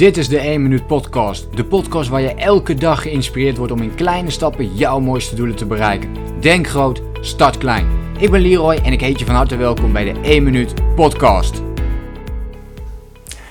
Dit is de 1 Minuut Podcast. De podcast waar je elke dag geïnspireerd wordt om in kleine stappen jouw mooiste doelen te bereiken. Denk groot, start klein. Ik ben Leroy en ik heet je van harte welkom bij de 1 Minuut Podcast.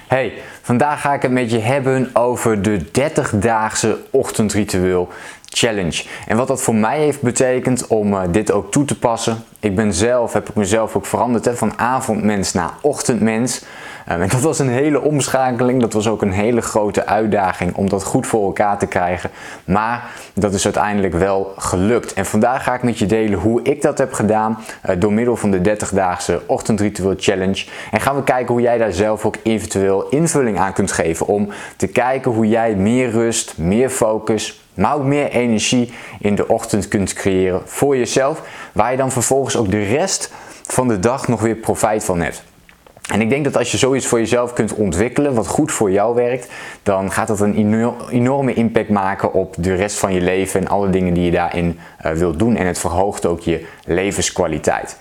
Hey, vandaag ga ik het met je hebben over de 30-daagse ochtendritueel challenge. En wat dat voor mij heeft betekend om uh, dit ook toe te passen. Ik ben zelf, heb ik mezelf ook veranderd hè, van avondmens naar ochtendmens. Um, en dat was een hele omschakeling. Dat was ook een hele grote uitdaging om dat goed voor elkaar te krijgen. Maar dat is uiteindelijk wel gelukt. En vandaag ga ik met je delen hoe ik dat heb gedaan uh, door middel van de 30-daagse ochtendritueel challenge. En gaan we kijken hoe jij daar zelf ook eventueel invulling aan kunt geven om te kijken hoe jij meer rust, meer focus, maar ook meer energie in de ochtend kunt creëren voor jezelf, waar je dan vervolgens ook de rest van de dag nog weer profijt van hebt. En ik denk dat als je zoiets voor jezelf kunt ontwikkelen, wat goed voor jou werkt, dan gaat dat een enorme impact maken op de rest van je leven en alle dingen die je daarin uh, wilt doen. En het verhoogt ook je levenskwaliteit.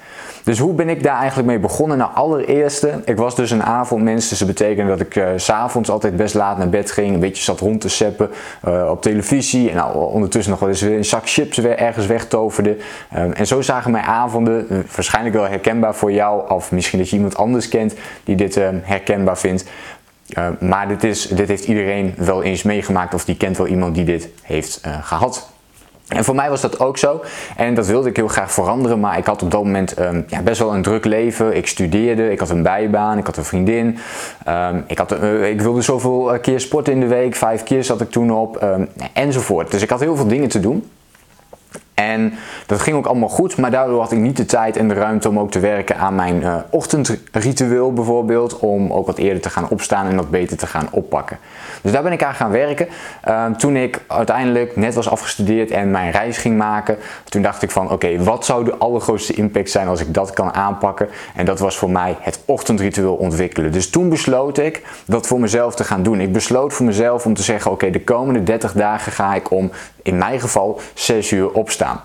Dus hoe ben ik daar eigenlijk mee begonnen? Nou, allereerste, ik was dus een avondmens. Dus dat dat ik uh, s'avonds altijd best laat naar bed ging. Een beetje zat rond te seppen uh, op televisie. En nou, ondertussen nog wel eens weer een zak chips weer ergens wegtoverde. Um, en zo zagen mijn avonden, uh, waarschijnlijk wel herkenbaar voor jou. Of misschien dat je iemand anders kent die dit ehm, herkenbaar vindt. maar dit, is, dit heeft iedereen wel eens meegemaakt. Of die kent wel iemand die dit heeft gehad. En voor mij was dat ook zo. En dat wilde ik heel graag veranderen. Maar ik had op dat moment um, ja, best wel een druk leven. Ik studeerde, ik had een bijbaan, ik had een vriendin. Um, ik, had, uh, ik wilde zoveel eh, keer sporten in de week. Vijf keer zat ik toen op. Um, enzovoort. Dus ik had heel veel dingen te doen. En dat ging ook allemaal goed, maar daardoor had ik niet de tijd en de ruimte om ook te werken aan mijn uh, ochtendritueel bijvoorbeeld. Om ook wat eerder te gaan opstaan en dat beter te gaan oppakken. Dus daar ben ik aan gaan werken. Uh, toen ik uiteindelijk net was afgestudeerd en mijn reis ging maken, toen dacht ik van oké, wat zou de allergrootste impact zijn als ik dat kan aanpakken? En dat was voor mij het ochtendritueel ontwikkelen. Dus toen besloot ik dat voor mezelf te gaan doen. Ik besloot voor mezelf om te zeggen oké, de komende 30 dagen ga ik om in mijn geval 6 uur opstaan.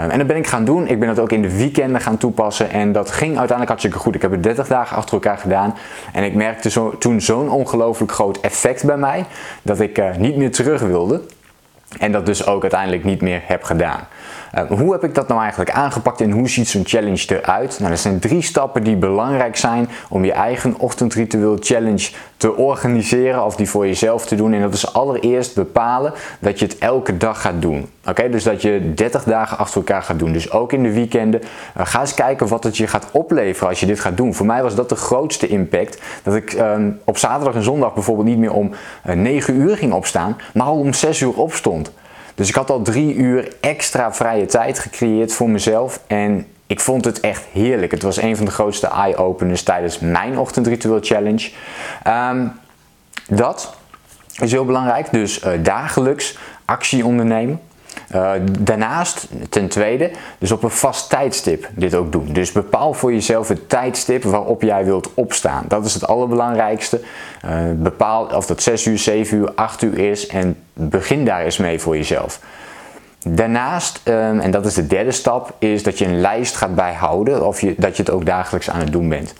Um, en dat ben ik gaan doen. Ik ben dat ook in de weekenden gaan toepassen. En dat ging uiteindelijk hartstikke goed. Ik heb het 30 dagen achter elkaar gedaan. En ik merkte zo, toen zo'n ongelooflijk groot effect bij mij. Dat ik uh, niet meer terug wilde. En dat dus ook uiteindelijk niet meer heb gedaan. Uh, hoe heb ik dat nou eigenlijk aangepakt en hoe ziet zo'n challenge eruit? Nou, er zijn drie stappen die belangrijk zijn om je eigen ochtendritueel challenge te organiseren of die voor jezelf te doen. En dat is allereerst bepalen dat je het elke dag gaat doen. Oké, dus dat je 30 dagen achter elkaar gaat doen. Dus ook in de weekenden. Uh, ga eens kijken wat het je gaat opleveren als je dit gaat doen. Voor mij was dat de grootste impact. Dat ik um, op zaterdag en zondag bijvoorbeeld niet meer om uh, 9 uur ging opstaan, maar al om 6 uur opstond. Dus ik had al drie uur extra vrije tijd gecreëerd voor mezelf. En ik vond het echt heerlijk. Het was een van de grootste eye-openers tijdens mijn ochtendritueel challenge. Um, dat is heel belangrijk. Dus uh, dagelijks actie ondernemen. Uh, daarnaast, ten tweede, dus op een vast tijdstip dit ook doen. Dus bepaal voor jezelf het tijdstip waarop jij wilt opstaan. Dat is het allerbelangrijkste. Uh, bepaal of dat 6 uur, 7 uur, 8 uur is en begin daar eens mee voor jezelf. Daarnaast, um, en dat is de derde stap, is dat je een lijst gaat bijhouden of je, dat je het ook dagelijks aan het doen bent.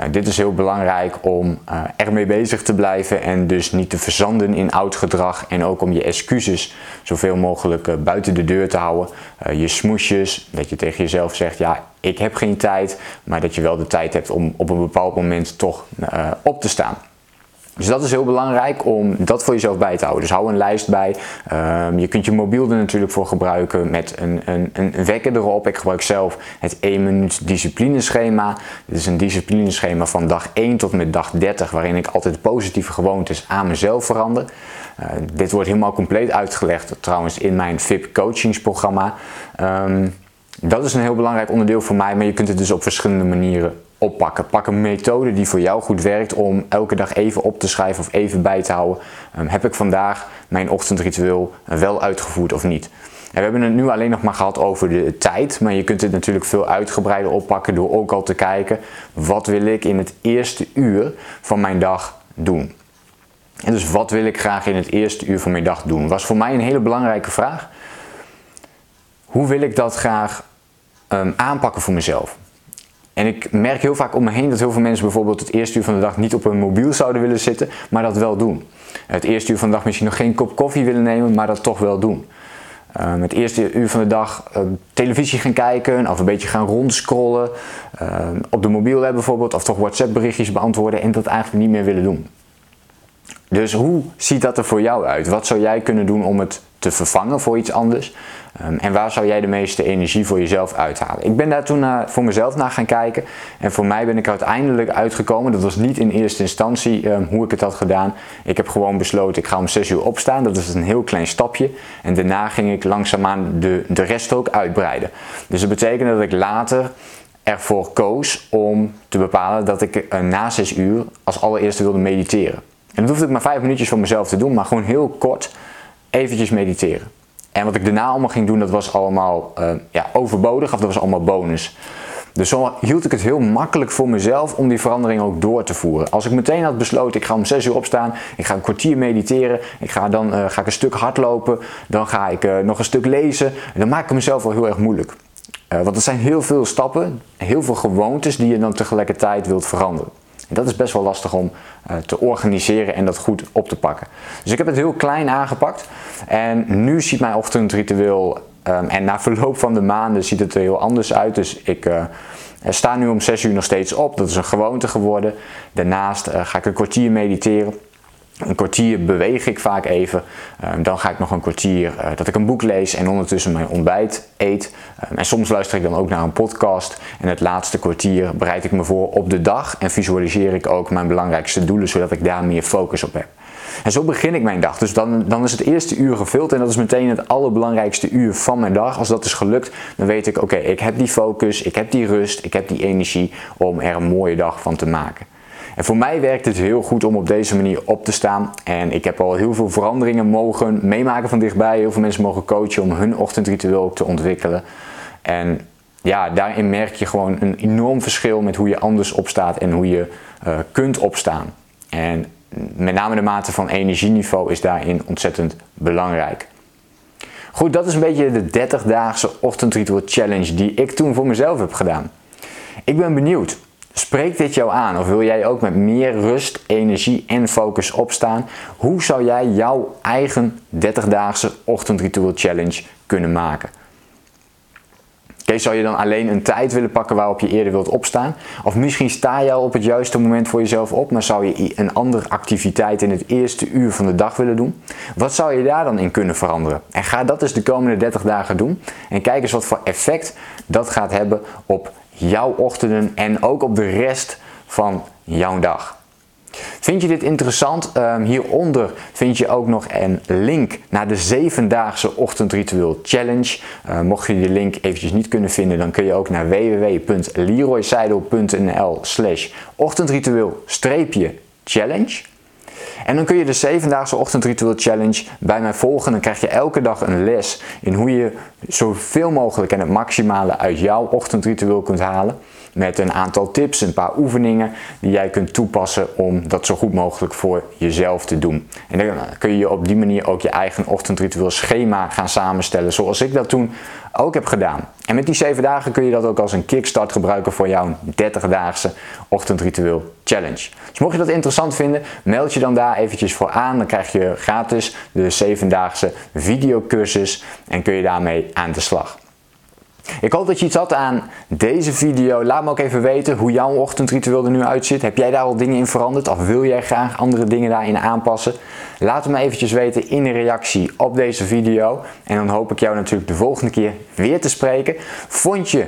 Uh, dit is heel belangrijk om uh, ermee bezig te blijven en dus niet te verzanden in oud gedrag en ook om je excuses zoveel mogelijk uh, buiten de deur te houden. je smoesjes, dat je tegen jezelf zegt, ja, ik heb geen tijd, maar dat je wel de tijd hebt om op een bepaald moment toch op te staan. Dus dat is heel belangrijk om dat voor jezelf bij te houden. Dus hou een lijst bij. Um, je kunt je mobiel er natuurlijk voor gebruiken met een, een, een wekker erop. Ik gebruik zelf het 1 minuut disciplineschema. Dit is een disciplineschema van dag 1 tot met dag 30 waarin ik altijd positieve gewoontes aan mezelf verander. Uh, dit wordt helemaal compleet uitgelegd trouwens in mijn VIP coachingsprogramma. Um, dat is een heel belangrijk onderdeel voor mij, maar je kunt het dus op verschillende manieren oppakken. Pak een methode die voor jou goed werkt om elke dag even op te schrijven of even bij te houden. Um, heb ik vandaag mijn ochtendritueel wel uitgevoerd of niet? En we hebben het nu alleen nog maar gehad over de tijd, maar je kunt het natuurlijk veel uitgebreider oppakken door ook al te kijken wat wil ik in het eerste uur van mijn dag doen. En dus wat wil ik graag in het eerste uur van mijn dag doen? Was voor mij een hele belangrijke vraag. Hoe wil ik dat graag um, aanpakken voor mezelf? En ik merk heel vaak om me heen dat heel veel mensen bijvoorbeeld het eerste uur van de dag niet op hun mobiel zouden willen zitten, maar dat wel doen. Het eerste uur van de dag misschien nog geen kop koffie willen nemen, maar dat toch wel doen. Um, het eerste uur van de dag uh, televisie gaan kijken of een beetje gaan rondscrollen. Uh, op de mobiel hebben bijvoorbeeld, of toch WhatsApp berichtjes beantwoorden en dat eigenlijk niet meer willen doen. Dus hoe ziet dat er voor jou uit? Wat zou jij kunnen doen om het vervangen voor iets anders? Um, en waar zou jij de meeste energie voor jezelf uithalen? Ik ben daar toen voor mezelf naar gaan kijken. En voor mij ben ik uiteindelijk uitgekomen. Dat was niet in eerste instantie um, hoe ik het had gedaan. Ik heb gewoon besloten, ik ga om 6 uur opstaan. Dat is een heel klein stapje. En daarna ging ik langzaamaan de, de rest ook uitbreiden. Dus dat betekende dat ik later ervoor koos om te bepalen dat ik uh, na 6 uur als allereerste wilde mediteren. En dat hoefde ik maar 5 minuutjes voor mezelf te doen, maar gewoon heel kort eventjes mediteren. En wat ik daarna allemaal ging doen, dat was allemaal uh, ja, overbodig of dat was allemaal bonus. Dus zo hield ik het heel makkelijk voor mezelf om die verandering ook door te voeren. Als ik meteen had besloten, ik ga om 6 uur opstaan, ik ga een kwartier mediteren, ik ga dan uh, ga ik een stuk hardlopen, dan ga ik uh, nog een stuk lezen, dan maak ik mezelf wel heel erg moeilijk. want er zijn heel veel stappen, heel veel gewoontes die je dan tegelijkertijd wilt veranderen. En dat is best wel lastig om uh, te organiseren en dat goed op te pakken. Dus ik heb het heel klein aangepakt. En nu ziet mijn ochtendritueel, um, en na verloop van de maanden ziet het er heel anders uit. Dus ik uh, sta nu om 6 uur nog steeds op. Dat is een gewoonte geworden. Daarnaast uh, ga ik een kwartier mediteren. Een kwartier beweeg ik vaak even. Um, dan ga ik nog een kwartier uh, dat ik een boek lees en ondertussen mijn ontbijt eet. Um, en soms luister ik dan ook naar een podcast. En het laatste kwartier bereid ik me voor op de dag en visualiseer ik ook mijn belangrijkste doelen, zodat ik daar meer focus op heb. En zo begin ik mijn dag. Dus dan, dan is het eerste uur gevuld en dat is meteen het allerbelangrijkste uur van mijn dag. Als dat is gelukt, dan weet ik, oké, ik heb die focus, ik heb die rust, ik heb die energie om er een mooie dag van te maken. En voor mij werkt het heel goed om op deze manier op te staan. En ik heb al heel veel veranderingen mogen meemaken van dichtbij. Heel veel mensen mogen coachen om hun ochtendritueel ook te ontwikkelen. En ja, daarin merk je gewoon een enorm verschil met hoe je anders opstaat en hoe je uh, kunt opstaan. En met name de mate van energieniveau is daarin ontzettend belangrijk. Goed, dat is een beetje de 30-daagse ochtendritueel challenge die ik toen voor mezelf heb gedaan. Ik ben benieuwd. Spreekt dit jou aan of wil jij ook met meer rust, energie en focus opstaan? Hoe zou jij jouw eigen 30-daagse ochtendritueel challenge kunnen maken? Okay, zou je dan alleen een tijd willen pakken waarop je eerder wilt opstaan? Of misschien sta je al op het juiste moment voor jezelf op, maar zou je een andere activiteit in het eerste uur van de dag willen doen? Wat zou je daar dan in kunnen veranderen? En ga dat dus de komende 30 dagen doen en kijk eens wat voor effect dat gaat hebben op jouw ochtenden en ook op de rest van jouw dag. Vind je dit interessant? Um, hieronder vind je ook nog een link naar de 7-daagse ochtendritueel challenge. Uh, mocht je die link eventjes niet kunnen vinden, dan kun je ook naar www.leroyseidel.nl slash ochtendritueel challenge. En dan kun je de 7-daagse ochtendritueel challenge bij mij volgen. Dan krijg je elke dag een les in hoe je zoveel mogelijk en het maximale uit jouw ochtendritueel kunt halen. Met een aantal tips, een paar oefeningen die jij kunt toepassen om dat zo goed mogelijk voor jezelf te doen. En dan kun je op die manier ook je eigen ochtendritueel schema gaan samenstellen, zoals ik dat toen ook heb gedaan. En met die 7 dagen kun je dat ook als een kickstart gebruiken voor jouw 30-daagse ochtendritueel challenge. Dus mocht je dat interessant vinden, meld je dan daar eventjes voor aan. Dan krijg je gratis de 7-daagse videocursus en kun je daarmee aan de slag. Ik hoop dat je iets had aan deze video. Laat me ook even weten hoe jouw ochtendritueel er nu uitziet. Heb jij daar al dingen in veranderd of wil jij graag andere dingen daarin aanpassen? Laat het me eventjes weten in een reactie op deze video. En dan hoop ik jou natuurlijk de volgende keer weer te spreken. Vond je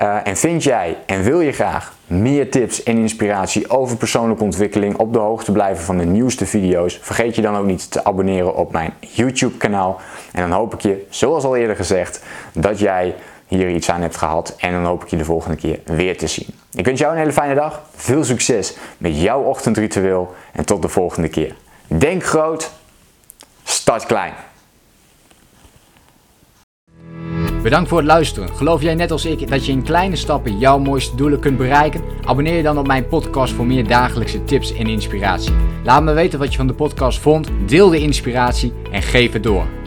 uh, en vind jij en wil je graag meer tips en inspiratie over persoonlijke ontwikkeling op de hoogte blijven van de nieuwste video's? Vergeet je dan ook niet te abonneren op mijn YouTube kanaal. En dan hoop ik je, zoals al eerder gezegd, dat jij hier iets aan hebt gehad. En dan hoop ik je de volgende keer weer te zien. Ik wens jou een hele fijne dag. Veel succes met jouw ochtendritueel. En tot de volgende keer. Denk groot, start klein. Bedankt voor het luisteren. Geloof jij net als ik dat je in kleine stappen jouw mooiste doelen kunt bereiken? Abonneer je dan op mijn podcast voor meer dagelijkse tips en inspiratie. Laat me weten wat je van de podcast vond, deel de inspiratie en geef het door.